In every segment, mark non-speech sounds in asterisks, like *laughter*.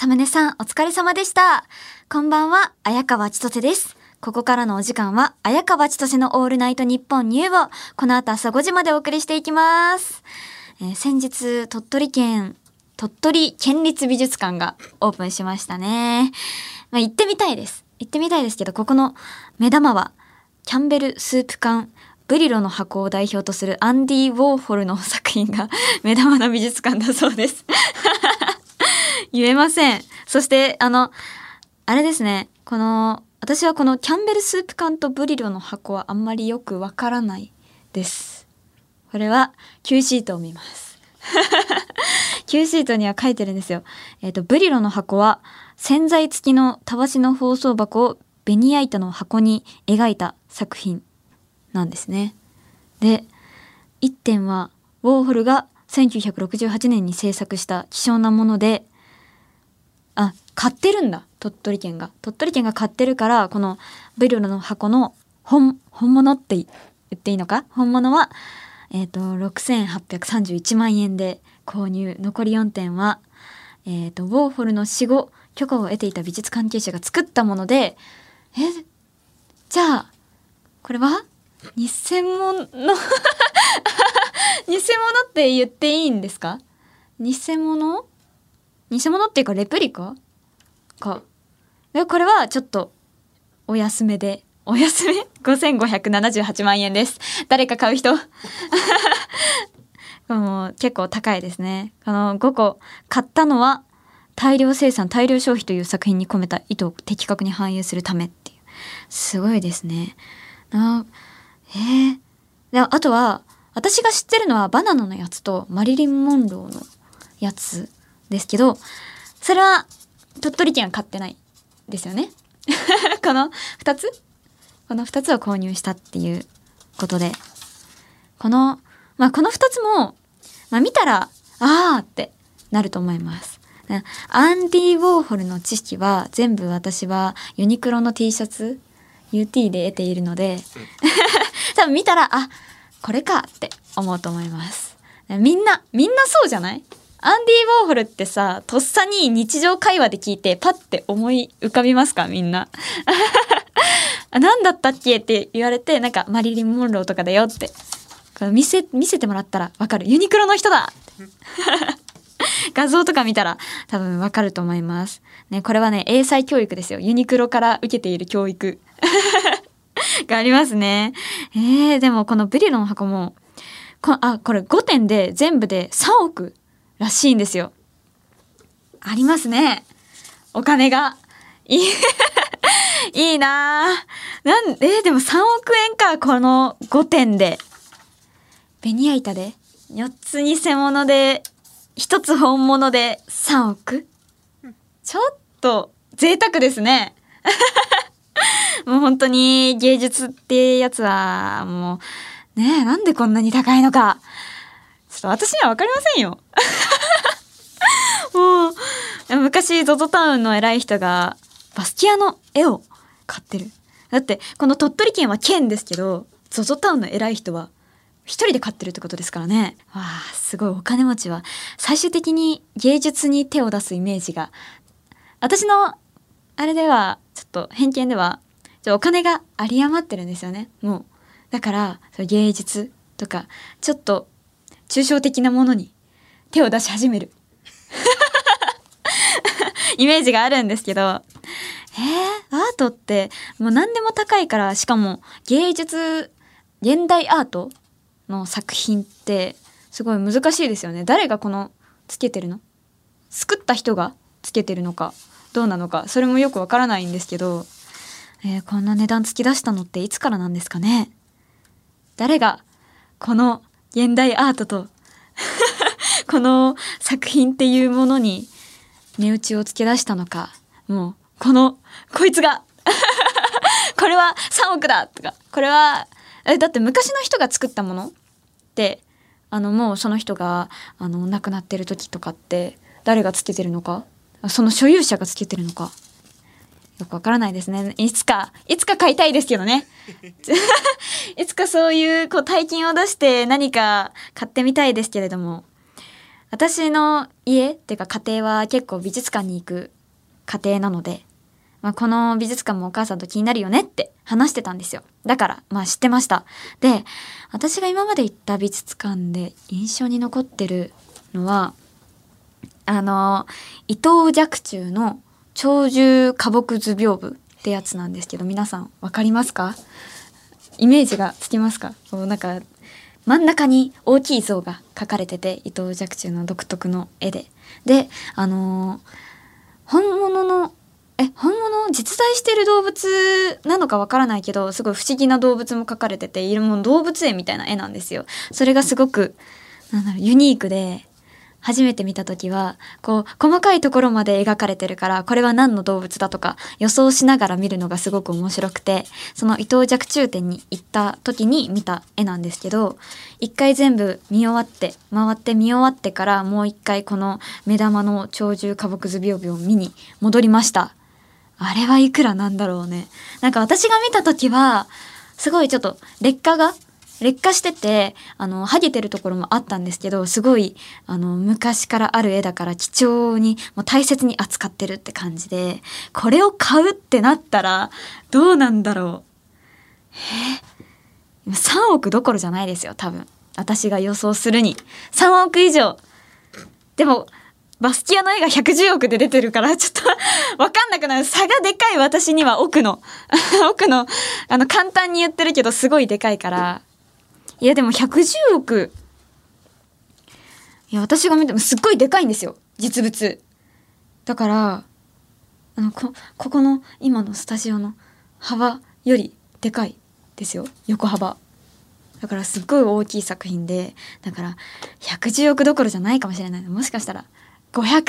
サムネさん、お疲れ様でした。こんばんは、綾川千歳です。ここからのお時間は、綾川千歳のオールナイトニッポンニューを、この後朝5時までお送りしていきます。えー先日、鳥取県、鳥取県立美術館がオープンしましたね。まあ、行ってみたいです。行ってみたいですけど、ここの目玉は、キャンベルスープ缶、ブリロの箱を代表とするアンディ・ウォーホルの作品が目玉の美術館だそうです。言えません。そして、あの、あれですね、この、私はこのキャンベルスープ缶とブリロの箱はあんまりよくわからないです。これは Q シートを見ます。*laughs* Q シートには書いてるんですよ。えっ、と、ブリロの箱は洗剤付きのたわしの包装箱をベニヤ板の箱に描いた作品なんですね。で、1点はウォーホルが1968年に制作した希少なもので、買ってるんだ。鳥取県が。鳥取県が買ってるから、このブリロの箱の本、本物って言っていいのか？本物は、えっ、と、6831万円で購入。残り4点は、えっ、と、ウォーホルの死後、許可を得ていた美術関係者が作ったもので、え、じゃあ、これは？偽物 *laughs* 偽物って言っていいんですか？偽物？偽物っていうかレプリカ？か。でこれはちょっとお安めで。お安め ?5578 万円です。誰か買う人？*laughs* もう結構高いですね。この5個買ったのは大量生産、大量消費という作品に込めた意図を的確に反映するためっていう。すごいですね。あえー、であとは私が知ってるのはバナナのやつとマリリン・モンローのやつですけどそれは鳥取県は買ってないですよね。*laughs* この2つ？この2つを購入したっていうことで。このまあこの2つも、まあ、見たらあーってなると思います。アンディ・ウォーホルの知識は全部私はユニクロの T シャツ UT で得ているので *laughs* 多分見たらあこれかって思うと思います。みんなみんなそうじゃない？アンディ・ウォーホルってさとっさに日常会話で聞いてパッて思い浮かびますかみんな *laughs* 何だったっけって言われてなんかマリリン・モンローとかだよって見せ見せてもらったらわかるユニクロの人だ *laughs* 画像とか見たら多分わかると思います。ね、これはね、英才教育ですよ。ユニクロから受けている教育 *laughs* がありますね。えー、でもこのブリロの箱も、こあ、これ5点で全部で3億らしいんですよ。ありますね。お金が。いい、*laughs* いいなぁ。なん、え、でも3億円か、この5点で。ベニヤ板で4つ偽物で1つ本物で3億ちょっと贅沢ですね。*laughs* もう本当に芸術ってやつはもうねえなんでこんなに高いのかっと私には分かりませんよ。*laughs* もう昔 ZOZO タウンの偉い人がバスキアの絵を買ってる。だってこの鳥取県は県ですけど ZOZO タウンの偉い人は一人で買ってるってことですからね。わあ、すごいお金持ちは最終的に芸術に手を出すイメージが私のあれではちょっと偏見ではお金が有り余ってるんですよね。もうだから芸術とかちょっと抽象的なものに手を出し始める。*laughs* イメージがあるんですけど。えー、アートってもう何でも高いからしかも芸術現代アートの作品ってすごい難しいですよね。誰がこのつけてるの？作った人がつけてるのかどうなのかそれもよくわからないんですけど、えーこんな値段突き出したのっていつからなんですかね？誰がこの現代アートと *laughs* この作品っていうものに値打ちをつけ出したのかもうこのこいつが *laughs* これは3億だとかこれはえだって昔の人が作ったものってあのもうその人があの亡くなってる時とかって誰がつけてるのかその所有者がつけてるのかよくわからないですねいつかいつか買いたいですけどね *laughs* いつかそういうこう大金を出して何か買ってみたいですけれども私の家っていうか家庭は結構美術館に行く家庭なので、まあ、この美術館もお母さんと気になるよねって話してたんですよ。だから、まあ知ってました。で、私が今まで行った美術館で印象に残ってるのは、あの、伊藤若冲の鳥獣花木図屏風ってやつなんですけど、皆さんわかりますか？イメージがつきますか？こうなんか真ん中に大きい像が描かれてて伊藤若冲の独特の絵で。であのー、本物のえ本物実在してる動物なのかわからないけどすごい不思議な動物も描かれてているも動物園みたいな絵なんですよ。それがすごくなんだろうユニークで初めて見た時はこう細かいところまで描かれてるからこれは何の動物だとか予想しながら見るのがすごく面白くてその伊藤若冲展に行った時に見た絵なんですけど一回全部見終わって回って見終わってからもう一回この目玉の鳥獣花木図屏風を見に戻りました。あれはいくらなんだろうね。なんか私が見た時はすごいちょっと劣化が劣化してて、あの、剥げてるところもあったんですけど、すごい、あの、昔からある絵だから貴重に、もう大切に扱ってるって感じで、これを買うってなったら、どうなんだろう。え3億どころじゃないですよ、多分。私が予想するに。3億以上。でも、バスキアの絵が110億で出てるから、ちょっとわかんなくなる。差がでかい私には奥の、奥の、あの、簡単に言ってるけど、すごいでかいから、いやでも110億。いや私が見てもすっごいでかいんですよ。実物。だからあのこここの今のスタジオの幅よりでかいですよ。横幅。だからすっごい大きい作品でだから110億どころじゃないかもしれない。もしかしたら500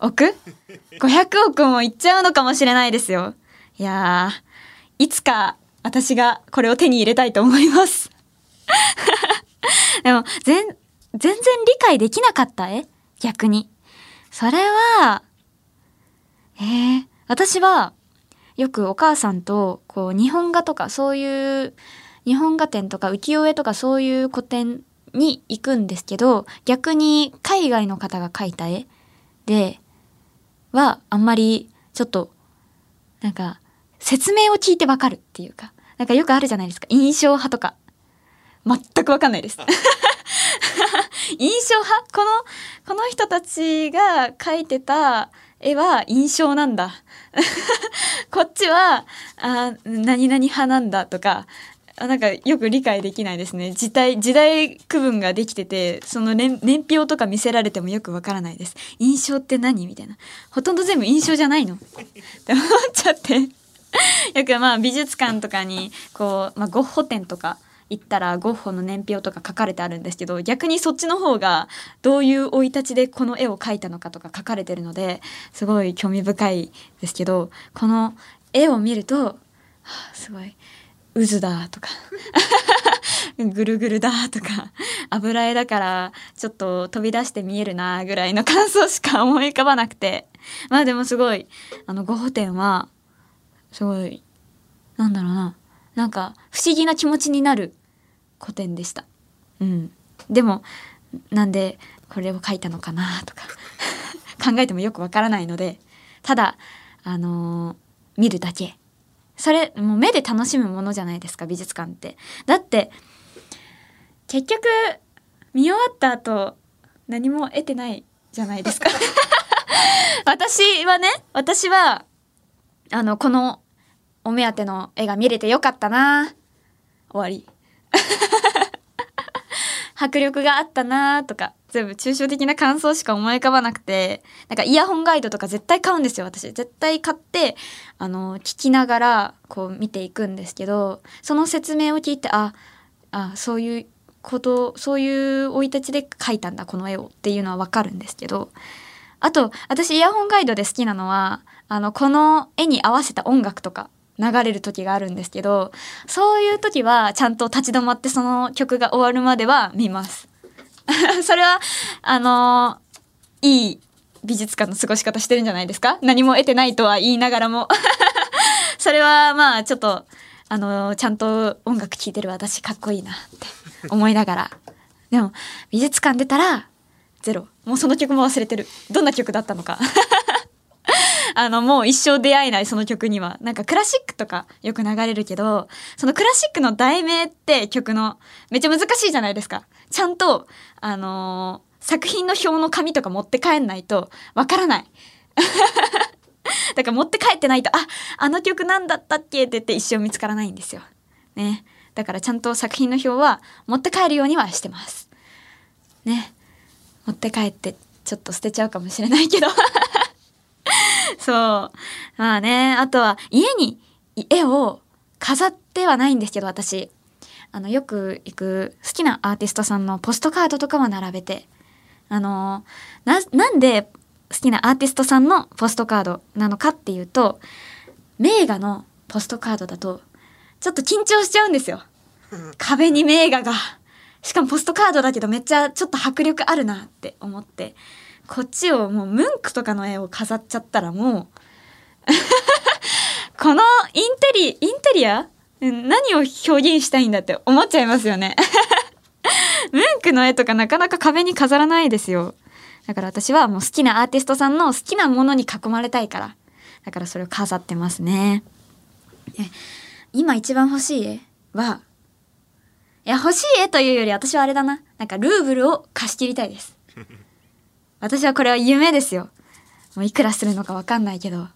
億 ?500 億もいっちゃうのかもしれないですよ。いやいつか私がこれを手に入れたいと思います。*laughs* でも、全、全然理解できなかった絵逆に。それは、えー、私は、よくお母さんと、こう、日本画とか、そういう、日本画展とか浮世絵とかそういう古典に行くんですけど、逆に海外の方が描いた絵で、は、あんまり、ちょっと、なんか、説明を聞いてわかるっていうか、なんかよくあるじゃないですか。印象派とか。全くわかんないです。*laughs* 印象派？この、この人たちが描いてた絵は印象なんだ。*laughs* こっちは、あ何々派なんだとか、なんかよく理解できないですね。時代、時代区分ができてて、その年年表とか見せられてもよくわからないです。印象って何みたいな。ほとんど全部印象じゃないのって思っちゃって。*laughs* よくまあ美術館とかに、こう、まあゴッホ展とか、行ったらゴッホの年表とか書かれてあるんですけど逆にそっちの方がどういう生い立ちでこの絵を描いたのかとか書かれてるのですごい興味深いですけどこの絵を見ると、はあ、すごい渦だとか *laughs* ぐるぐるだとか油絵だからちょっと飛び出して見えるなぐらいの感想しか思い浮かばなくて。まあでもすごいあのゴッホ展はすごいなんだろうななんか不思議な気持ちになる古典でした。うん、でもなんでこれを書いたのかなとか *laughs* 考えてもよくわからないのでただあのー、見るだけ。それもう目で楽しむものじゃないですか美術館って。だって結局見終わった後何も得てないじゃないですか。*laughs* 私はね私はあのこのお目当ての絵が見れてよかったな。終わり。*laughs* 迫力があったなとか全部抽象的な感想しか思い浮かばなくてなんかイヤホンガイドとか絶対買うんですよ私。絶対買ってあの聞きながらこう見ていくんですけどその説明を聞いてああそういうことそういう生い立ちで描いたんだこの絵をっていうのはわかるんですけどあと私イヤホンガイドで好きなのはあのこの絵に合わせた音楽とか流れる時があるんですけどそういう時はちゃんと立ち止まってその曲が終わるまでは見ます。*laughs* それはあのー、いい美術館の過ごし方してるんじゃないですか？何も得てないとは言いながらも。*laughs* それはまあちょっとあのー、ちゃんと音楽聴いてる私かっこいいなって思いながら。でも美術館出たらゼロ。もうその曲も忘れてる。どんな曲だったのか。あのもう一生出会えないその曲には。なんかクラシックとかよく流れるけどそのクラシックの題名って曲のめっちゃ難しいじゃないですか。ちゃんとあのー作品の表の紙とか持って帰んないとわからない。*laughs* だから持って帰ってないとああの曲なんだったっけって言って一生見つからないんですよ。ね。だからちゃんと作品の表は持って帰るようにはしてます。ね。持って帰ってちょっと捨てちゃうかもしれないけど。*laughs* そう。まあねあとは家に絵を飾ってはないんですけど私。あのよく行く好きなアーティストさんのポストカードとかは並べて。あのななんで好きなアーティストさんのポストカードなのかっていうと名画のポストカードだとちょっと緊張しちゃうんですよ。壁に名画が。しかもポストカードだけどめっちゃちょっと迫力あるなって思って。こっちをもうムンクとかの絵を飾っちゃったらもう *laughs* このインテリインテリア何を表現したいんだって思っちゃいますよね。*laughs* ムンクの絵とかなかなか壁に飾らないですよ。だから私はもう好きなアーティストさんの好きなものに囲まれたいから。だからそれを飾ってますね。今一番欲しい絵はいや欲しい絵というより私はあれだな。なんかルーブルを貸し切りたいです。私はこれは夢ですよ。もういくらするのかわかんないけど。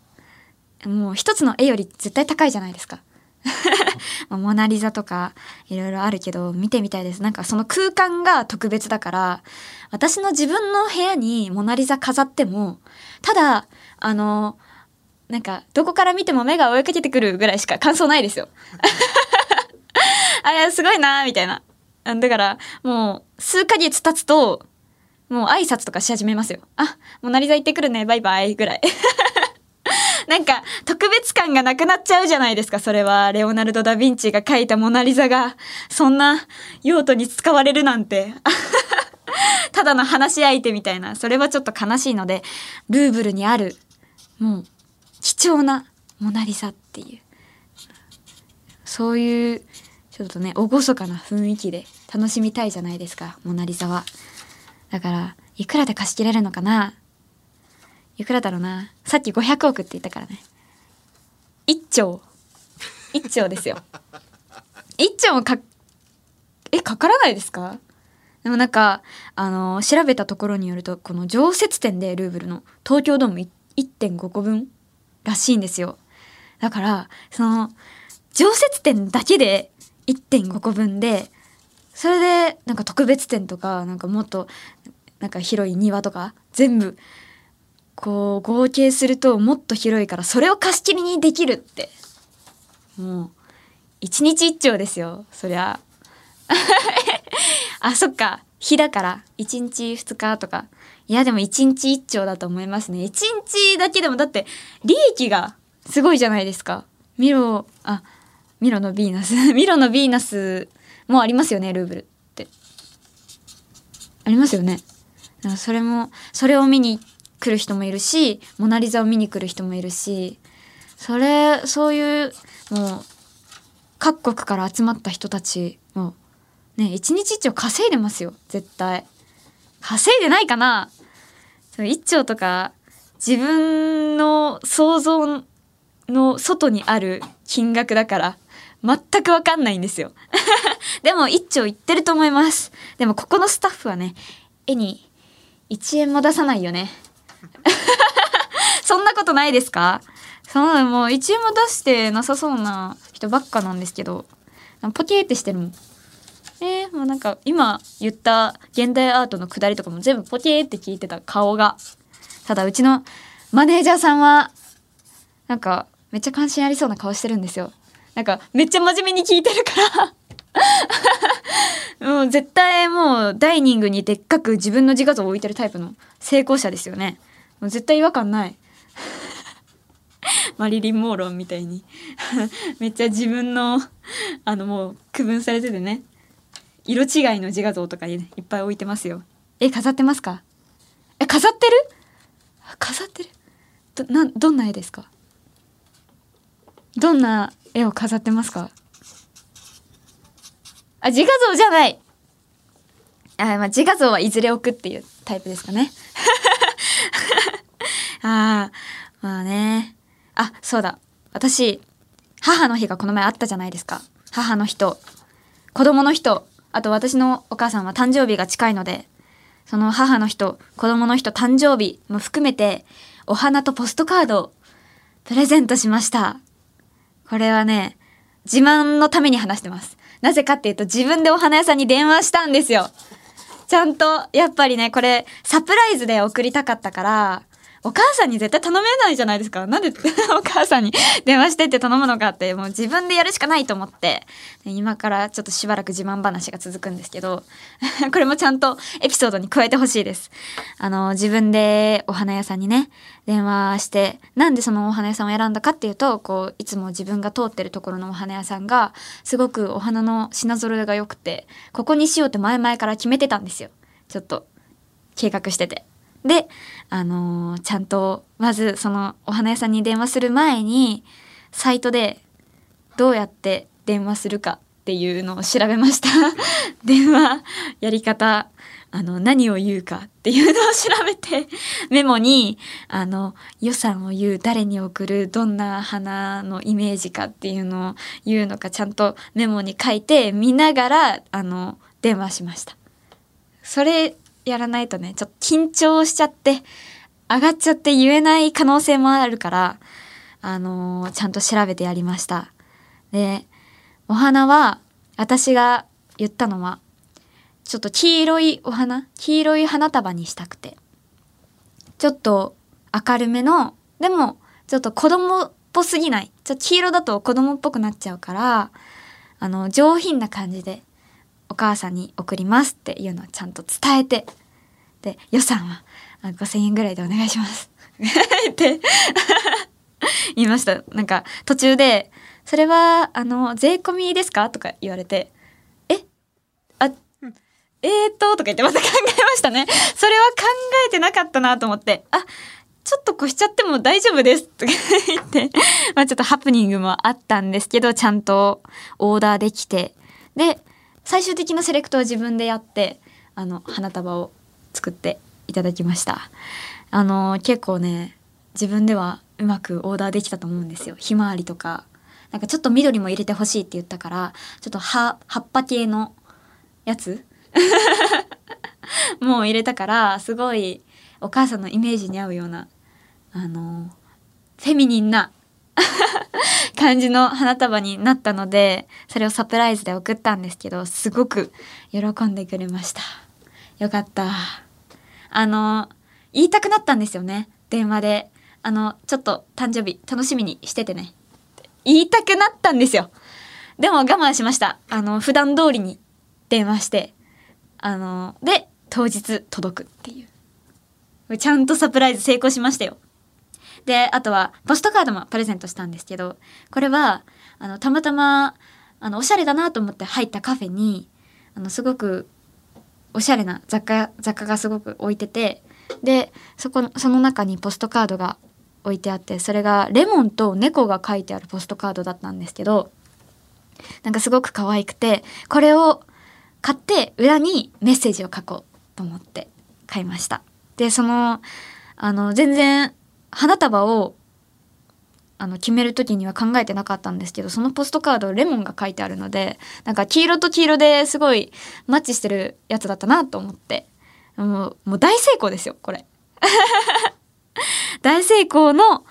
もう一つの絵より絶対高いじゃないですか。*laughs* モナリザとかいろいろあるけど見てみたいです。なんかその空間が特別だから私の自分の部屋にモナリザ飾ってもただあのなんかどこから見ても目が追いかけてくるぐらいしか感想ないですよ。*laughs* あれすごいなみたいな。だからもう数ヶ月経つともう挨拶とかし始めますよ。あモナリザ行ってくるね。バイバイ。ぐらい。*laughs* なんか特別感がなくなっちゃうじゃないですか。それは。レオナルド・ダ・ヴィンチが描いたモナ・リザが。そんな用途に使われるなんて。*laughs* ただの話し相手みたいな。それはちょっと悲しいのでルーブルにあるもう貴重なモナ・リザっていう。そういうちょっとね厳かな雰囲気で楽しみたいじゃないですか。モナ・リザは。だからいくらで貸し切れるのかな？いくらだろうな？さっき500億って言ったからね。1兆。1兆ですよ。*laughs* 1兆もかえかからないですか？でもなんかあの調べたところによるとこの常設展でルーブルの東京ドーム1.5個分らしいんですよ。だからその常設展だけで1.5個分でそれでなんか特別展とかなんかもっとなんか広い庭とか全部こう合計するともっと広いからそれを貸し切りにできるって。もう一日一丁ですよ。そりゃ。*laughs* あそっか。日だから1日2日とか。いやでも1日1丁だと思いますね。1日だけでもだって利益がすごいじゃないですか。ミロあミロのヴィーナス。*laughs* ミロのヴィーナスもありますよねルーブルって。ありますよね。それもそれを見に来る人もいるしモナ・リザを見に来る人もいるしそれそういうもう各国から集まった人たちもね一日一丁稼いでますよ絶対。稼いでないかな。一丁とか自分の想像の外にある金額だから全くわかんないんですよ。*laughs* でも一丁いってると思います。でもここのスタッフはね絵に1円も出さないよね。*laughs* そんなことないですか？そのもう1円も出してなさそうな人ばっかなんですけど。ポケーってしてるもん。えー、もうなんか今言った現代アートのくだりとかも全部ポケーって聞いてた顔が。ただうちのマネージャーさんはなんかめっちゃ関心ありそうな顔してるんですよ。なんかめっちゃ真面目に聞いてるから。*laughs* もう絶対もうダイニングにでっかく自分の自画像を置いてるタイプの成功者ですよね。もう絶対違和感ない。*laughs* マリリン・モーロンみたいに。*laughs* めっちゃ自分のあのもう区分されててね。色違いの自画像とか、ね、いっぱい置いてますよ。え飾ってますか？え飾ってる？飾ってる？どなどんな絵ですか？どんな絵を飾ってますか？あ自画像じゃない。あ、まあ、自画像はいずれ置くっていうタイプですかね。*laughs* ああまあね。あそうだ。私母の日がこの前あったじゃないですか。母の日と子供の日とあと私のお母さんは誕生日が近いのでその母の日と子供の日と誕生日も含めてお花とポストカードをプレゼントしました。これはね自慢のために話してます。なぜかっていうと自分でお花屋さんに電話したんですよ。ちゃんとやっぱりねこれサプライズで送りたかったからお母さんに絶対頼めないじゃないですか。なんで *laughs* お母さんに電話してって頼むのかって、もう自分でやるしかないと思って、今からちょっとしばらく自慢話が続くんですけど、*laughs* これもちゃんとエピソードに加えてほしいです。あの、自分でお花屋さんにね、電話して、なんでそのお花屋さんを選んだかっていうと、こう、いつも自分が通ってるところのお花屋さんが、すごくお花の品揃えが良くて、ここにしようって前々から決めてたんですよ。ちょっと、計画してて。で、あのー、ちゃんとまずそのお花屋さんに電話する前にサイトでどうやって電話するかっていうのを調べました *laughs* 電話やり方あの何を言うかっていうのを調べてメモにあの予算を言う誰に送るどんな花のイメージかっていうのを言うのかちゃんとメモに書いて見ながらあの電話しました。それやらないとね、ちょっと緊張しちゃって、上がっちゃって言えない可能性もあるから、あのー、ちゃんと調べてやりました。で、お花は、私が言ったのは、ちょっと黄色いお花黄色い花束にしたくて。ちょっと明るめの、でも、ちょっと子供っぽすぎない。ちょっと黄色だと子供っぽくなっちゃうから、あの、上品な感じでお母さんに送りますっていうのをちゃんと伝えてで予算は5,000円ぐらいでお願いします。*laughs* って *laughs* 言いました。なんか途中で「それはあの税込みですか?」とか言われて「え？あえーと」とか言ってまた考えましたね。それは考えてなかったなと思って「あちょっと越しちゃっても大丈夫です」とか言ってまあちょっとハプニングもあったんですけどちゃんとオーダーできてで最終的なセレクトは自分でやってあの花束を作っていただきました。あの結構ね自分ではうまくオーダーできたと思うんですよ。ひまわりとか。なんかちょっと緑も入れてほしいって言ったからちょっと葉葉っぱ系のやつ。*laughs* もう入れたからすごいお母さんのイメージに合うようなあのフェミニンな感じの花束になったのでそれをサプライズで送ったんですけどすごく喜んでくれました。よかった。あの言いたくなったんですよね。電話で。あのちょっと誕生日楽しみにしててね。言いたくなったんですよ。でも我慢しました。あの普段通りに電話して。あので当日届くっていう。ちゃんとサプライズ成功しましたよ。であとはポストカードもプレゼントしたんですけどこれはあのたまたまあのおしゃれだなと思って入ったカフェにあのすごくおしゃれな雑貨雑貨がすごく置いててでそこその中にポストカードが置いてあってそれがレモンと猫が書いてあるポストカードだったんですけどなんかすごく可愛くてこれを買って裏にメッセージを書こうと思って買いました。でそのあの全然花束をあの決める時には考えてなかったんですけどそのポストカードレモンが書いてあるのでなんか黄色と黄色ですごいマッチしてるやつだったなと思って。もうもう大成功ですよこれ。大成功の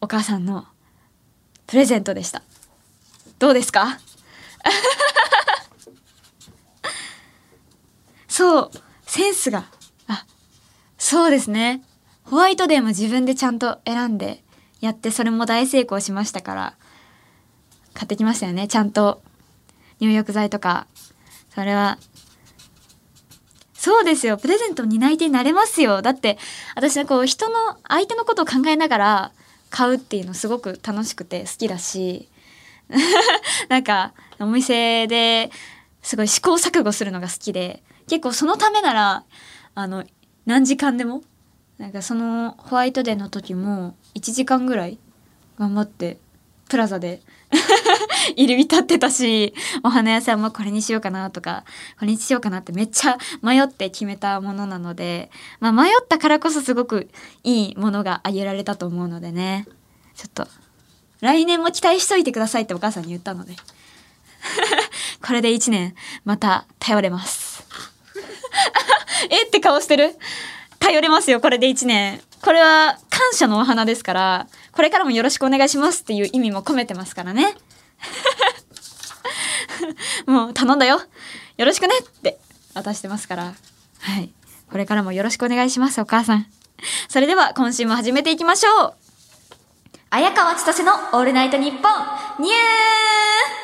お母さんのプレゼントでした。どうですか？*laughs* そうセンスが。あそうですね。ホワイトデーも自分でちゃんと選んでやってそれも大成功しましたから買ってきましたよね。ちゃんと入浴剤とか。それはそうですよ。プレゼント担い手になれますよ。だって私はこう人の相手のことを考えながら買うっていうのすごく楽しくて好きだし *laughs* なんかお店ですごい試行錯誤するのが好きで結構そのためならあの何時間でもなんかそのホワイトデーの時も1時間ぐらい頑張ってプラザで *laughs* 入り浸ってたし、お花屋さんもこれにしようかなとか、これにしようかなってめっちゃ迷って決めたものなので、まあ迷ったからこそすごくいいものがあげられたと思うのでね。ちょっと、来年も期待しといてくださいってお母さんに言ったので。*laughs* これで一年、また頼れます。*laughs* え？って顔してる？頼れますよ、これで一年。これは感謝のお花ですから、これからもよろしくお願いしますっていう意味も込めてますからね。*laughs* もう頼んだよ。よろしくねって渡してますから。はい。これからもよろしくお願いします、お母さん。それでは今週も始めていきましょう。綾川千歳のオールナイトニッポンニュー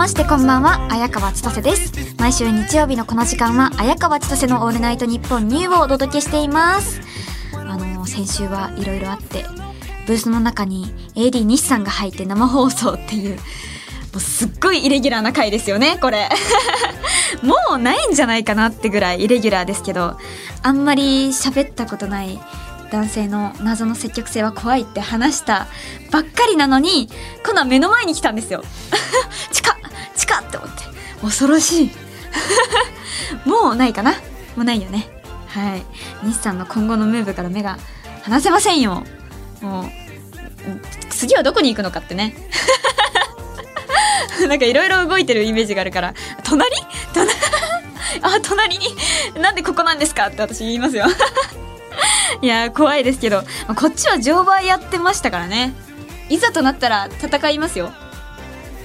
ましてこんばんは綾川千歳です。毎週日曜日のこの時間は綾川千歳のオールナイトニッポンニューをお届けしています。あの先週はいろいろあってブースの中に AD 西さんが入って生放送っていうもうすっごいイレギュラーな回ですよねこれ。*laughs* もうないんじゃないかなってぐらいイレギュラーですけどあんまり喋ったことない男性の謎の積極性は怖いって話したばっかりなのに今度は目の前に来たんですよ。近 *laughs* っ近っって思って。恐ろしい。*laughs* もうないかな。もうないよね。はい。西さんの今後のムーブから目が離せませんよ。もう次はどこに行くのかってね。*laughs* なんかいろいろ動いてるイメージがあるから。隣？隣？*laughs* あ隣に。なんでここなんですかって私言いますよ。いやー怖いですけど。こっちは乗馬やってましたからね。いざとなったら戦いますよ。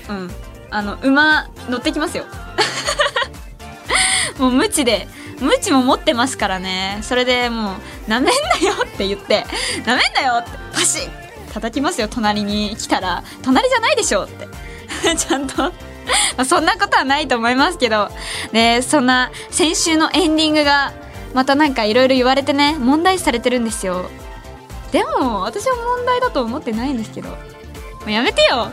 うん。あの馬乗ってきますよ。*laughs* もう無知で無知も持ってますからね。それでもう「なめんなよ」って言って「なめんなよ」ってパシッ叩きますよ隣に来たら「隣じゃないでしょ」って。*laughs* ちゃんと。そんなことはないと思いますけど。でそんな先週のエンディングがまたなんかいろいろ言われてね問題視されてるんですよ。でも私は問題だと思ってないんですけど。もうやめてよ。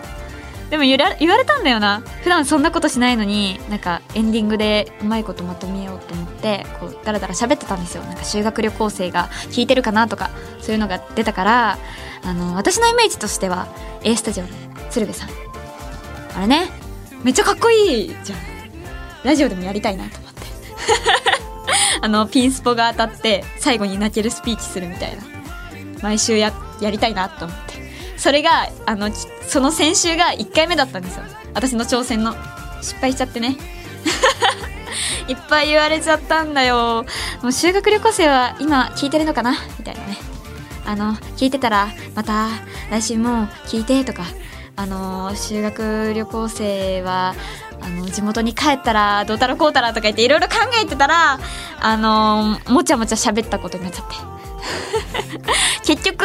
でも言われたんだよな。普段そんなことしないのになんかエンディングでうまいことまとめようと思ってこうダラダラ喋ってたんですよ。なんか修学旅行生が聞いてるかなとかそういうのが出たからあの私のイメージとしては A スタジオの鶴瓶さん。あれね。めっちゃかっこいいじゃん。ラジオでもやりたいなと思って。*laughs* あのピンスポが当たって最後に泣けるスピーチするみたいな。毎週ややりたいなと思って。それがあのその先週が1回目だったんですよ。私の挑戦の。失敗しちゃってね。*laughs* いっぱい言われちゃったんだよ。もう修学旅行生は今聞いてるのかな？みたいなね。あの聞いてたらまた来週も聞いてとか。あの修学旅行生はあの地元に帰ったらどうたらこうたらとか言っていろいろ考えてたらあのもちゃもちゃ喋ったことになっちゃって。*laughs* 結局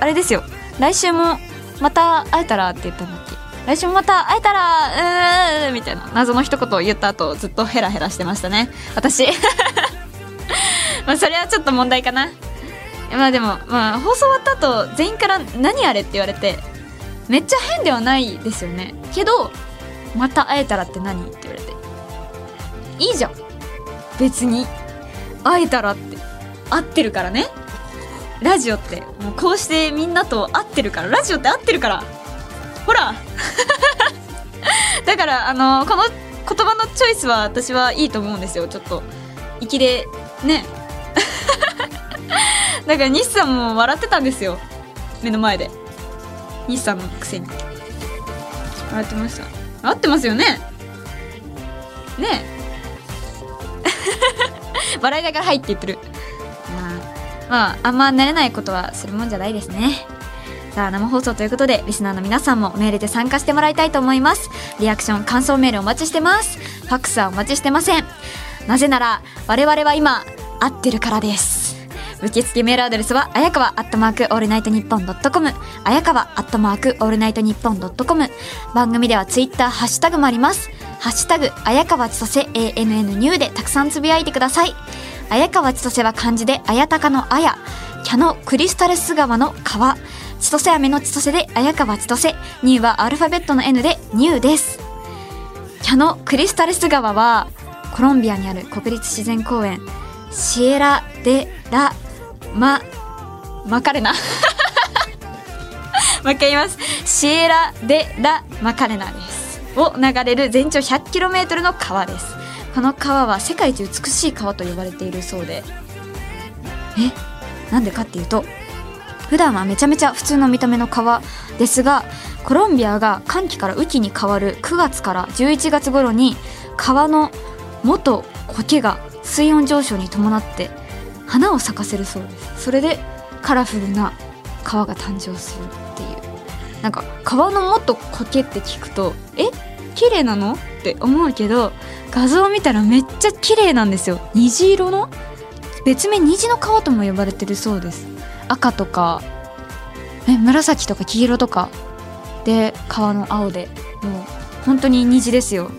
あれですよ。来週もまた会えたらって言ったんだっけ来週もまた会えたらうーみたいな謎の一言を言った後ずっとヘラヘラしてましたね。私。*laughs* まあそれはちょっと問題かな。まあでもまあ放送終わった後全員から「何あれ?」って言われてめっちゃ変ではないですよね。けど「また会えたらって何?」って言われて。いいじゃん。別に会えたらって合ってるからね。ラジオってもうこうしてみんなと会ってるからラジオって合ってるから。ほら。*laughs* だからあのこの言葉のチョイスは私はいいと思うんですよ。ちょっと粋でね。*laughs* だから西さんも笑ってたんですよ。目の前で。西さんのくせに。笑ってました。合ってますよね。ね。え笑いながら「はい」って言ってる。まあ、あ、んま慣れないことはするもんじゃないですね。さあ、生放送ということで、リスナーの皆さんもメールで参加してもらいたいと思います。リアクション、感想メールお待ちしてます。ファックスはお待ちしてません。なぜなら、我々は今、合ってるからです。受付メールアドレスは、あやかわアットマークオールナイトニッポンドットコム、あやかわアットマークオールナイトニッポンドットコム。番組ではツイッター、ハッシュタグもあります。ハッシュタグ、あやかわちとせ ANN ニューでたくさんつぶやいてください。綾川千歳は漢字で綾鷹の綾キャノクリスタレス川の川千歳飴の千歳で綾川千歳。ニューはアルファベットの N でニューです。キャノクリスタレス川はコロンビアにある国立自然公園。シエラ・デ・ラ・マ・マカレナ。*laughs* もう一回言います。シエラ・デ・ラ・マカレナです。を流れる全長 100km の川です。この川は世界一美しい川と呼ばれているそうで。えなんでかっていうと普段はめちゃめちゃ普通の見た目の川ですがコロンビアが寒気から雨季に変わる9月から11月頃に川の元苔が水温上昇に伴って花を咲かせるそうです。それでカラフルな川が誕生するっていう。なんか川の元苔って聞くとえ？綺麗なの？って思うけど画像を見たらめっちゃ綺麗なんですよ。虹色の？別名虹の川とも呼ばれてるそうです。赤とかえ紫とか黄色とか。で川の青で。もう本当に虹ですよ。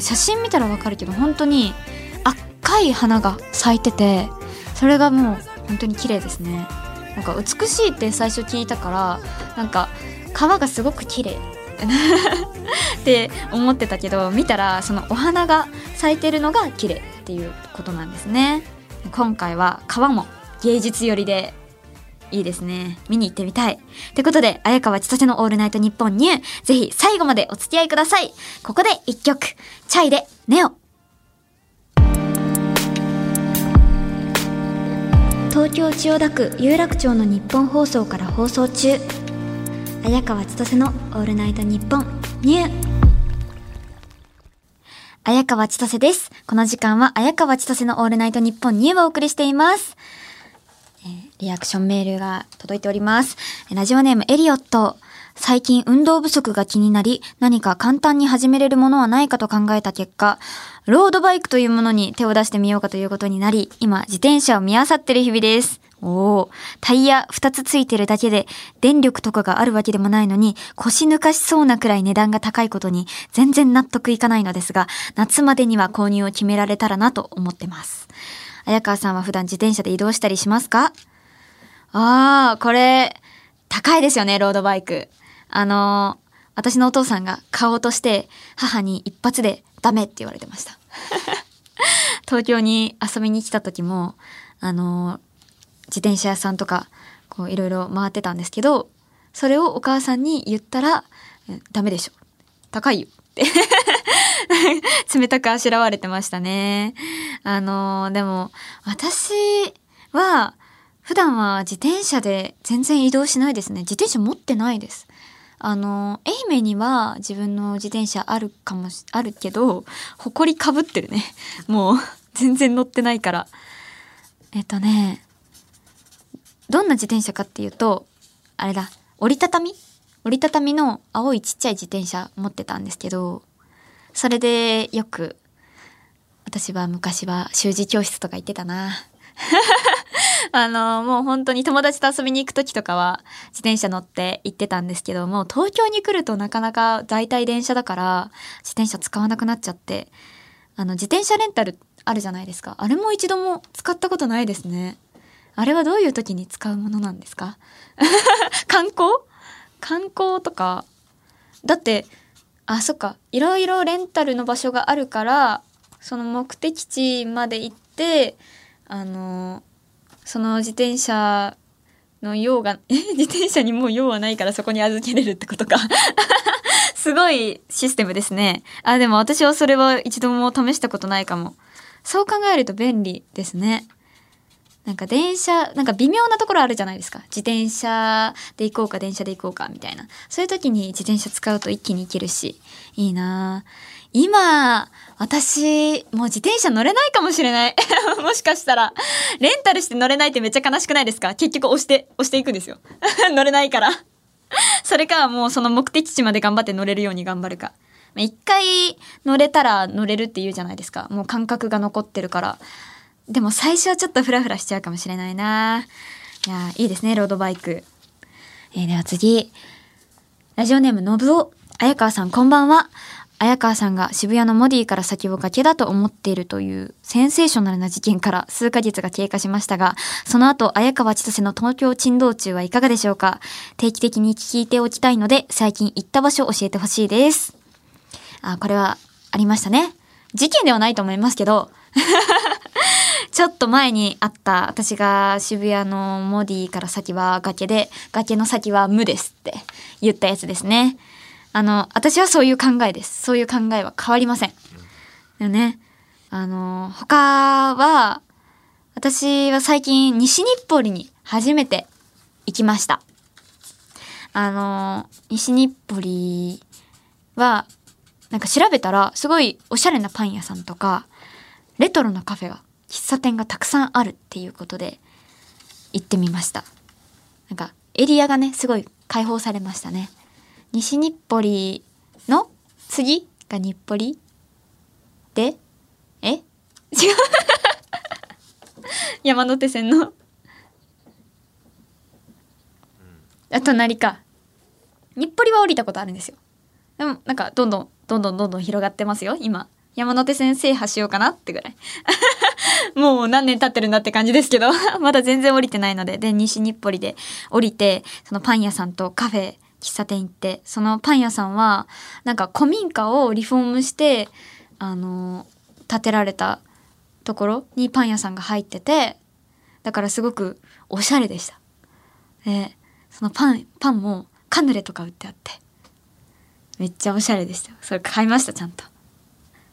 写真見たらわかるけど本当に赤い花が咲いててそれがもう本当に綺麗ですね。なんか美しいって最初聞いたからなんか川がすごく綺麗。って思ってたけど見たらそのお花が咲いてるのが綺麗っていうことなんですね。今回は川も芸術寄りでいいですね。見に行ってみたい。ってことで綾川千歳のオールナイトニッポンニューぜひ最後までお付き合いください。ここで一曲。チャイで N.E.O.。東京千代田区有楽町のニッポン放送から放送中。綾川千歳のオールナイトニッポンニュー綾川千歳です。この時間は綾川千歳のオールナイトニッポンニューをお送りしています。えーリアクションメールが届いております。ラジオネームエリオット。最近運動不足が気になり、何か簡単に始めれるものはないかと考えた結果、ロードバイクというものに手を出してみようかということになり、今自転車を見漁ってる日々です。おお、タイヤ2つついてるだけで電力とかがあるわけでもないのに腰抜かしそうなくらい値段が高いことに全然納得いかないのですが、夏までには購入を決められたらなと思ってます。綾川さんは普段自転車で移動したりしますか？あー、これ、高いですよね、ロードバイク。あのー私のお父さんが買おうとして、母に一発でダメって言われてました。*laughs* 東京に遊びに来た時も、あのー自転車屋さんとか、こういろいろ回ってたんですけど、それをお母さんに言ったら、えダメでしょ。高いよ。って。冷たくあしらわれてましたね。あのーでも、私は、普段は自転車で全然移動しないですね。自転車持ってないです。あの、愛媛には自分の自転車あるかも、あるけど、埃かぶってるね。もう、全然乗ってないから。えっとね、どんな自転車かっていうと、あれだ、折りたたみ？折りたたみの青いちっちゃい自転車持ってたんですけど、それでよく、私は昔は習字教室とか行ってたな。あの、もう本当に友達と遊びに行く時とかは自転車乗って行ってたんですけども、東京に来るとなかなか大体電車だから自転車使わなくなっちゃって、あの、自転車レンタルあるじゃないですか。あれも一度も使ったことないですね。あれはどういう時に使うものなんですか？*laughs* 観光？観光とか？だって、あ、そっか。いろいろレンタルの場所があるから、その目的地まで行って、あの、その自転車の用が、え *laughs* 自転車にもう用はないからそこに預けれるってことか。*laughs* すごいシステムですね。あ、でも私はそれは一度も試したことないかも。そう考えると便利ですね。なんか電車、なんか微妙なところあるじゃないですか。自転車で行こうか電車で行こうかみたいな。そういう時に自転車使うと一気に行けるし、いいなぁ今、私、もう自転車乗れないかもしれない。*laughs* もしかしたら。レンタルして乗れないってめっちゃ悲しくないですか？結局押して、押していくんですよ。*laughs* 乗れないから。*laughs* それかもうその目的地まで頑張って乗れるように頑張るか。一回乗れたら乗れるって言うじゃないですか。もう感覚が残ってるから。でも最初はちょっとフラフラしちゃうかもしれないな。いや、いいですね、ロードバイク。えーでは次。ラジオネームのぶお。綾川さんこんばんは。綾川さんが渋谷のモディから先を崖だと思っているというセンセーショナルな事件から数ヶ月が経過しましたが、その後、綾川千歳の東京珍道中はいかがでしょうか？定期的に聞いておきたいので、最近行った場所を教えてほしいです。あ、これはありましたね。事件ではないと思いますけど、*laughs* ちょっと前にあった、私が渋谷のモディから先は崖で、崖の先は無ですって言ったやつですね。あの、私はそういう考えです。そういう考えは変わりません。でね、あの、他は、私は最近西日暮里に初めて行きました。あの、西日暮里は、なんか調べたら、すごいおしゃれなパン屋さんとか、レトロなカフェが、喫茶店がたくさんあるっていうことで、行ってみました。なんか、エリアがね、すごい開放されましたね。西日暮里の次が日暮里？で、え？違う。*laughs* 山手線の。あ隣か。日暮里は降りたことあるんですよ。でもなんかどんどんどんどんどんどん広がってますよ今。山手線制覇しようかなってぐらい。*laughs* もう何年経ってるんだって感じですけど。*laughs* まだ全然降りてないので。で西日暮里で降りてそのパン屋さんとカフェ喫茶店行ってそのパン屋さんはなんか古民家をリフォームしてあの建てられたところにパン屋さんが入っててだからすごくおしゃれでした。でそのパンパンもカヌレとか売ってあってめっちゃおしゃれでした。それ買いましたちゃんと。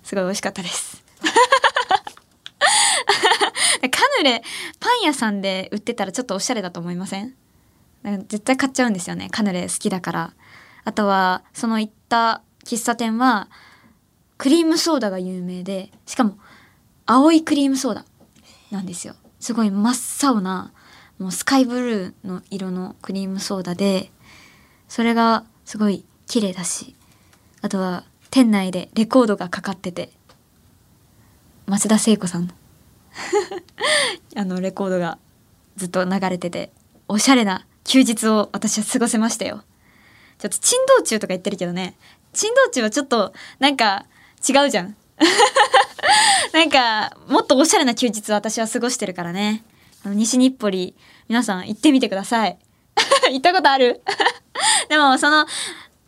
すごい美味しかったです。*laughs* カヌレパン屋さんで売ってたらちょっとおしゃれだと思いません？絶対買っちゃうんですよね。カヌレ好きだから。あとはその行った喫茶店はクリームソーダが有名でしかも青いクリームソーダなんですよ。すごい真っ青なもうスカイブルーの色のクリームソーダでそれがすごい綺麗だしあとは店内でレコードがかかってて松田聖子さん。の *laughs* あのレコードがずっと流れてておしゃれな休日を私は過ごせましたよ。ちょっと珍道中とか言ってるけどね。珍道中はちょっとなんか違うじゃん。*laughs* なんかもっとおしゃれな休日を私は過ごしてるからね。あの西日暮里皆さん行ってみてください。*laughs* 行ったことある？*laughs* でもその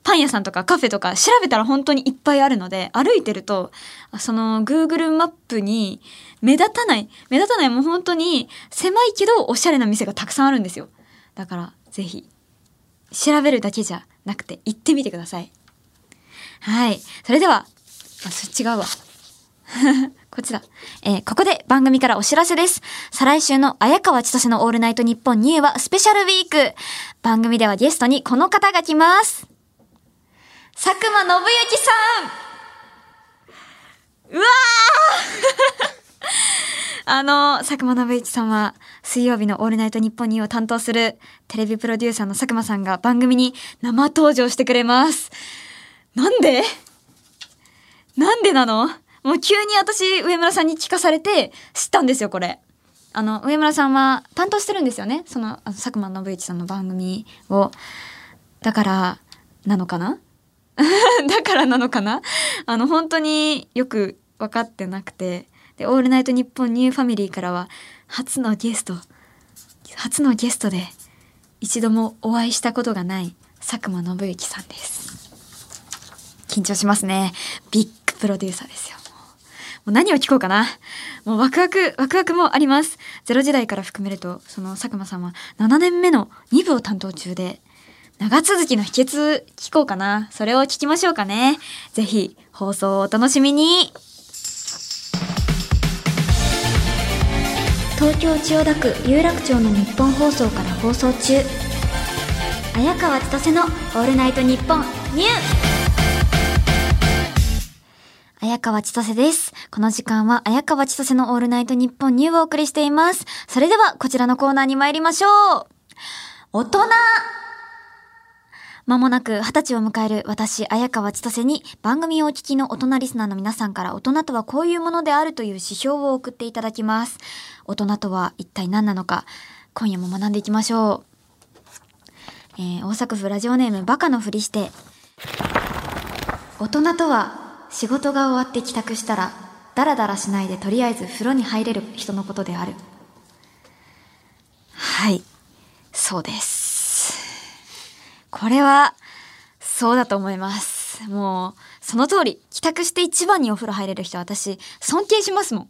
パン屋さんとかカフェとか調べたら本当にいっぱいあるので歩いてるとその Google マップに目立たない目立たないもう本当に狭いけどおしゃれな店がたくさんあるんですよ。だからぜひ調べるだけじゃなくて行ってみてくださいはいそれではあそれ違うわこっちだ。えーここで番組からお知らせです。再来週の綾川千歳のオールナイトニッポンニューはスペシャルウィーク。番組ではゲストにこの方が来ます。佐久間信之さんうわーあの、佐久間信之さんは水曜日のオールナイトニッポンニューを担当するテレビプロデューサーの佐久間さんが番組に生登場してくれます。なんで？なんでなの？もう急に私、上村さんに聞かされて知ったんですよ、これ。あの、上村さんは担当してるんですよね？その、あの佐久間信一さんの番組を。だから、なのかな？*laughs* だからなのかな？あの、本当によく分かってなくて。で、オールナイトニッポンニューファミリーからは、初のゲスト、初のゲストで、一度もお会いしたことがない佐久間宣行さんです。緊張しますね。ビッグプロデューサーですよ。もう何を聞こうかな。もうワクワク、ワクワクもあります。ゼロ時代から含めると、その佐久間さんは7年目の2部を担当中で、長続きの秘訣聞こうかな。それを聞きましょうかね。ぜひ、放送をお楽しみに。東京千代田区有楽町の日本放送から放送中。綾川千歳のオールナイトニッポンニュー綾川千歳です。この時間は綾川千歳のオールナイトニッポンニューをお送りしています。それではこちらのコーナーに参りましょう。大人まもなく二十歳を迎える私、綾川千歳に番組をお聞きの大人リスナーの皆さんから大人とはこういうものであるという指標を送っていただきます。大人とは一体何なのか、今夜も学んでいきましょう。えー大阪府ラジオネームバカのふりして大人とは仕事が終わって帰宅したらダラダラしないでとりあえず風呂に入れる人のことであるはいそうですこれはそうだと思います。もう、その通り。帰宅して一番にお風呂入れる人は私、尊敬しますもん。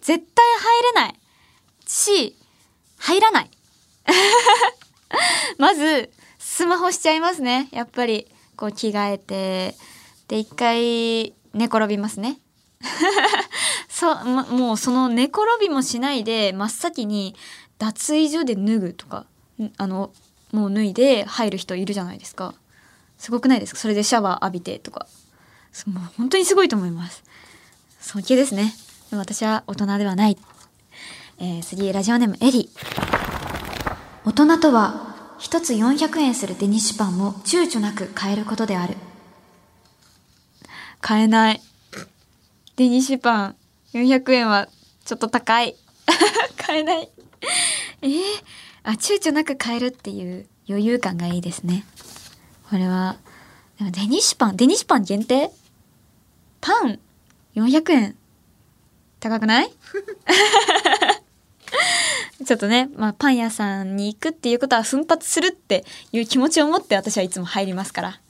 絶対入れない。し、入らない。*laughs* まず、スマホしちゃいますね。やっぱり、こう着替えて、で、一回寝転びますね。*laughs* そう、まもうその寝転びもしないで、真っ先に脱衣所で脱ぐとか、あの、もう脱いで入る人いるじゃないですか。すごくないですか？それでシャワー浴びてとか。もう本当にすごいと思います。尊敬ですね。でも私は大人ではない。えー、次、ラジオネームエリ。大人とは、一つ400円するデニッシュパンを躊躇なく買えることである。買えない。デニッシュパン400円はちょっと高い。*laughs* 買えない。えー、あ、躊躇なく買えるっていう余裕感がいいですね。これは、でもデニッシュパン、デニッシュパン限定？パン400円高くない？*laughs* ちょっとね、まあ、パン屋さんに行くっていうことは奮発するっていう気持ちを持って私はいつも入りますから。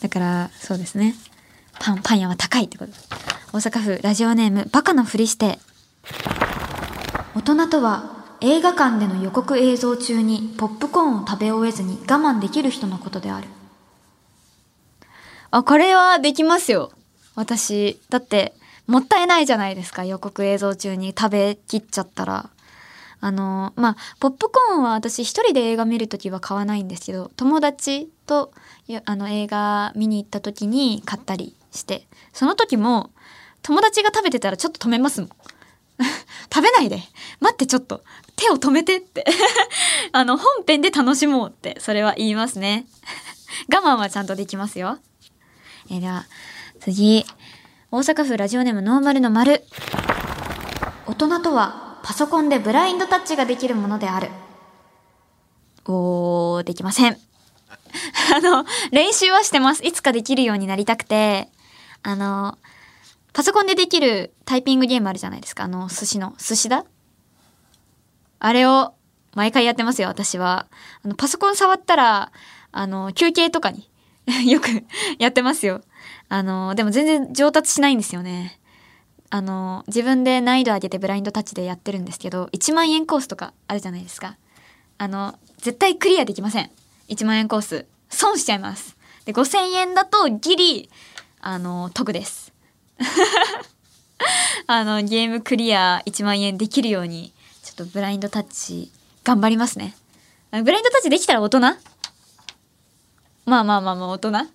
だから、そうですね。パン、パン屋は高いってこと。大阪府ラジオネームバカのふりして。大人とは映画館での予告映像中にポップコーンを食べ終えずに我慢できる人のことである。あ、これはできますよ。私。だって、もったいないじゃないですか。予告映像中に食べきっちゃったら。あの、まあ、ポップコーンは私一人で映画見るときは買わないんですけど、友達とあの映画見に行った時に買ったりして、その時も友達が食べてたらちょっと止めますもん。*laughs* 食べないで。待ってちょっと。手を止めてって。*laughs* あの本編で楽しもうってそれは言いますね。*laughs* 我慢はちゃんとできますよ。えーでは次。大阪府ラジオネームノーマルの丸。大人とはパソコンでブラインドタッチができるものである。おーできません。あの練習はしてます。いつかできるようになりたくて。あのパソコンでできるタイピングゲームあるじゃないですか。あの、寿司の、寿司だ？あれを毎回やってますよ、私は。あの、パソコン触ったら、あの、休憩とかに *laughs* よく *laughs* やってますよ。あの、でも全然上達しないんですよね。あの、自分で難易度上げてブラインドタッチでやってるんですけど、1万円コースとかあるじゃないですか。あの、絶対クリアできません。1万円コース。損しちゃいます。で、5000円だとギリ、あの、得です。*laughs* あの、ゲームクリア1万円できるように、ちょっとブラインドタッチ頑張りますね。ブラインドタッチできたら大人？まあまあまあまあ大人？なん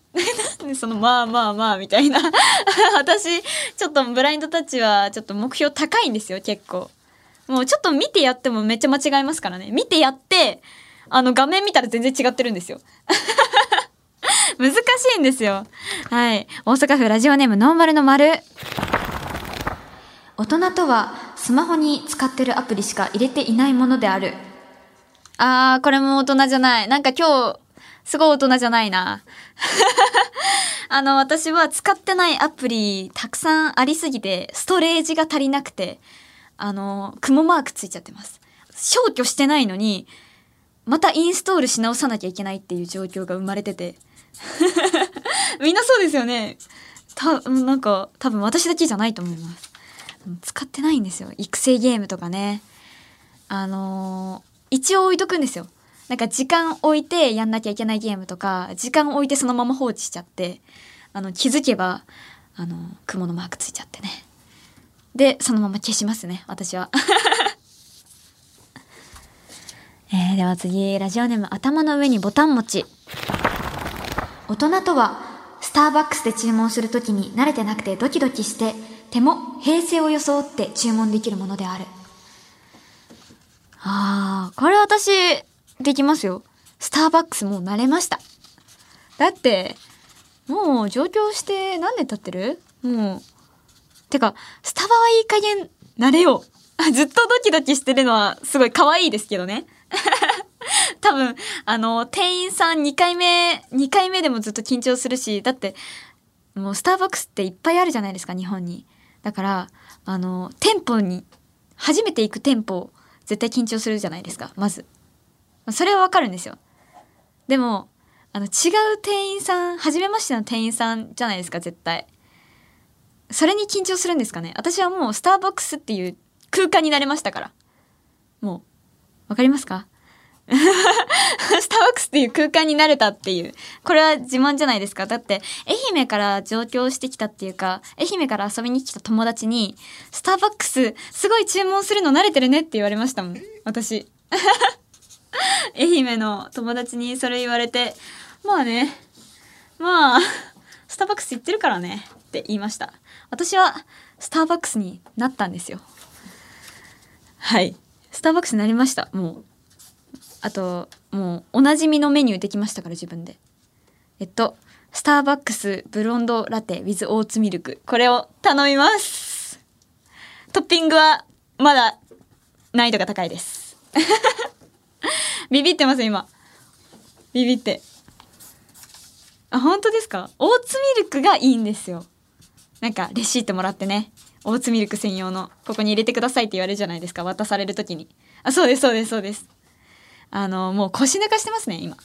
でそのまあまあまあみたいな。*laughs* 私、ちょっとブラインドタッチはちょっと目標高いんですよ、結構。もうちょっと見てやってもめっちゃ間違えますからね。見てやって、あの画面見たら全然違ってるんですよ。難しいんですよ。はい。大阪府ラジオネームノーマルの丸。大人とはスマホに使ってるアプリしか入れていないものである。あー、これも大人じゃない。なんか今日、すごい大人じゃないな。*laughs* あの、私は使ってないアプリたくさんありすぎて、ストレージが足りなくて、あの、雲マークついちゃってます。消去してないのに、またインストールし直さなきゃいけないっていう状況が生まれてて。*laughs* みんなそうですよね。た、なんか、多分私だけじゃないと思います。使ってないんですよ。育成ゲームとかね。あのー一応置いとくんですよ。なんか時間置いてやんなきゃいけないゲームとか、時間置いてそのまま放置しちゃって、あの、気づけば、あの、雲のマークついちゃってね。で、そのまま消しますね、私は。*laughs* えー、では次、ラジオネーム頭の上にボタン持ち。大人とは、スターバックスで注文するときに慣れてなくてドキドキして、手も平成を装って注文できるものである。ああ、これ私、できますよ。スターバックスもう慣れました。だって、もう上京して何年経ってる？もう。てか、スタバはいい加減慣れよう。*laughs* ずっとドキドキしてるのはすごい可愛いですけどね。*laughs* *laughs* 多分、あの、店員さん2回目、2回目でもずっと緊張するし、だって、もうスターバックスっていっぱいあるじゃないですか、日本に。だから、あの、店舗に、初めて行く店舗、絶対緊張するじゃないですか、まず。それはわかるんですよ。でも、あの違う店員さん初めましての店員さんじゃないですか絶対それに緊張するんですかね私はもうスターバックスっていう空間になれましたからもうわかりますか？*laughs* スターバックスっていう空間になれたっていう。これは自慢じゃないですか。だって、愛媛から上京してきたっていうか、愛媛から遊びに来た友達に、スターバックス、すごい注文するの慣れてるねって言われましたもん。私。*laughs* 愛媛の友達にそれ言われて、まあね、まあ、スターバックス行ってるからねって言いました。私は、スターバックスになったんですよ。はい。スターバックスになりました。もう。あともうおなじみのメニューできましたから自分で。えっとスターバックスブロンドラテ with オーツミルクこれを頼みます。トッピングはまだ難易度が高いです。*laughs* ビビってます今。ビビって。あ本当ですか？オーツミルクがいいんですよ。なんかレシートもらってね。オーツミルク専用の。ここに入れてくださいって言われるじゃないですか。渡される時に。あそうですそうですそうです。あの、もう腰抜かしてますね、今。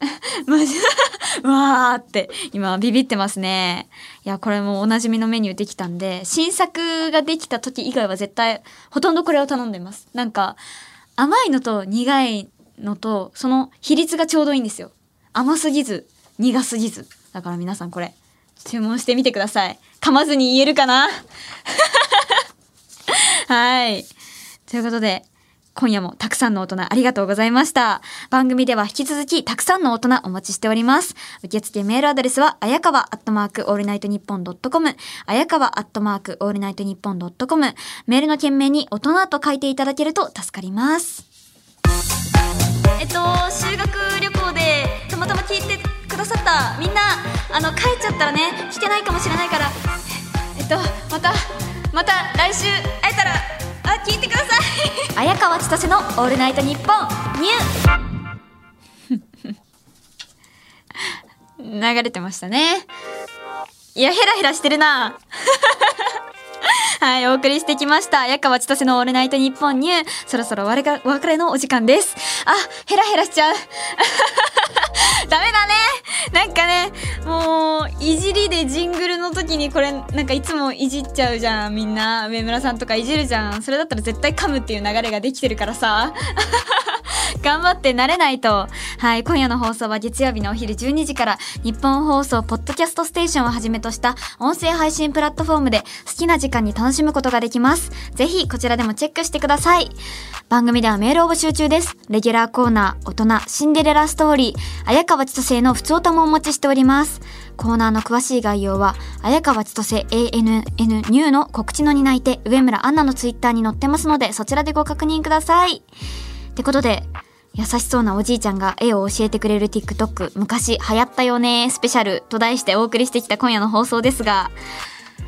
*laughs* マジ *laughs* わーって、今ビビってますね。いや、これもおなじみのメニューできたんで、新作ができた時以外は絶対、ほとんどこれを頼んでます。なんか、甘いのと苦いのと、その比率がちょうどいいんですよ。甘すぎず、苦すぎず。だから皆さんこれ、注文してみてください。噛まずに言えるかな？*laughs* はい。ということで、今夜もたくさんの大人ありがとうございました。番組では引き続きたくさんの大人お待ちしております。受付メールアドレスは、あやかわアットマークオールナイトニッポンドットコム、あやかわアットマークオールナイトニッポンドットコム、メールの件名に大人と書いていただけると助かります。えっと、修学旅行でたまたま聞いてくださったみんな、あの、帰っちゃったらね、聞けないかもしれないから、えっと、また、また来週会えたら、あ、聞いてください。*laughs* 綾川千歳のオールナイトニッポンニュー *laughs* 流れてましたね。いや、ヘラヘラしてるな。*laughs* *laughs* はい、お送りしてきました。綾川千歳のオールナイトニッポンニュー。そろそろお別れお別れのお時間です。あ、ヘラヘラしちゃう。*laughs* ダメだね。なんかね、もう、いじりでジングルの時にこれ、なんかいつもいじっちゃうじゃん、みんな。上村さんとかいじるじゃん。それだったら絶対噛むっていう流れができてるからさ。*laughs* *laughs* 頑張って慣れないと。はい、今夜の放送は月曜日のお昼12時から、日本放送ポッドキャストステーションをはじめとした音声配信プラットフォームで好きな時間に楽しむことができます。ぜひこちらでもチェックしてください。番組ではメールを募集中です。レギュラーコーナー、大人、シンデレラストーリー、綾川千歳の普通歌もお待ちしております。コーナーの詳しい概要は、綾川千歳 ANN ニューの告知の担い手、上村アンナのツイッターに載ってますので、そちらでご確認ください。ってことで、優しそうなおじいちゃんが絵を教えてくれる TikTok 昔流行ったよねスペシャルと題してお送りしてきた今夜の放送ですが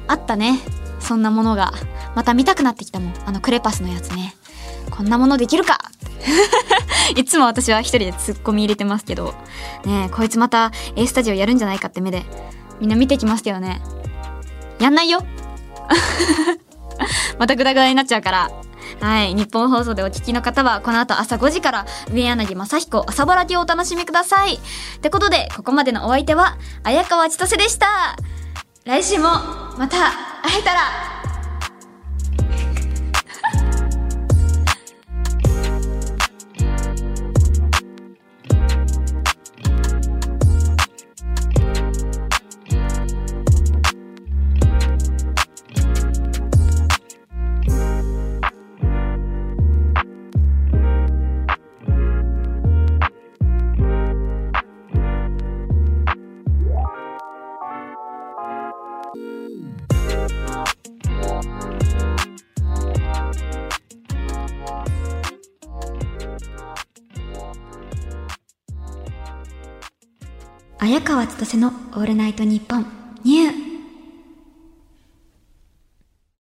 あったねそんなものが。また見たくなってきたもんあのクレパスのやつね。こんなものできるか！*laughs* いつも私は一人でツッコミ入れてますけど。ねえこいつまた A スタジオやるんじゃないかって目でみんな見てきましたよね。やんないよ！*laughs* またグダグダになっちゃうから。はい。日本放送でお聞きの方は、この後朝5時から、上柳正彦朝ぼらきをお楽しみください。ってことで、ここまでのお相手は、綾川千歳でした。来週も、また、会えたら、川千歳のオールナイトニッポンニュー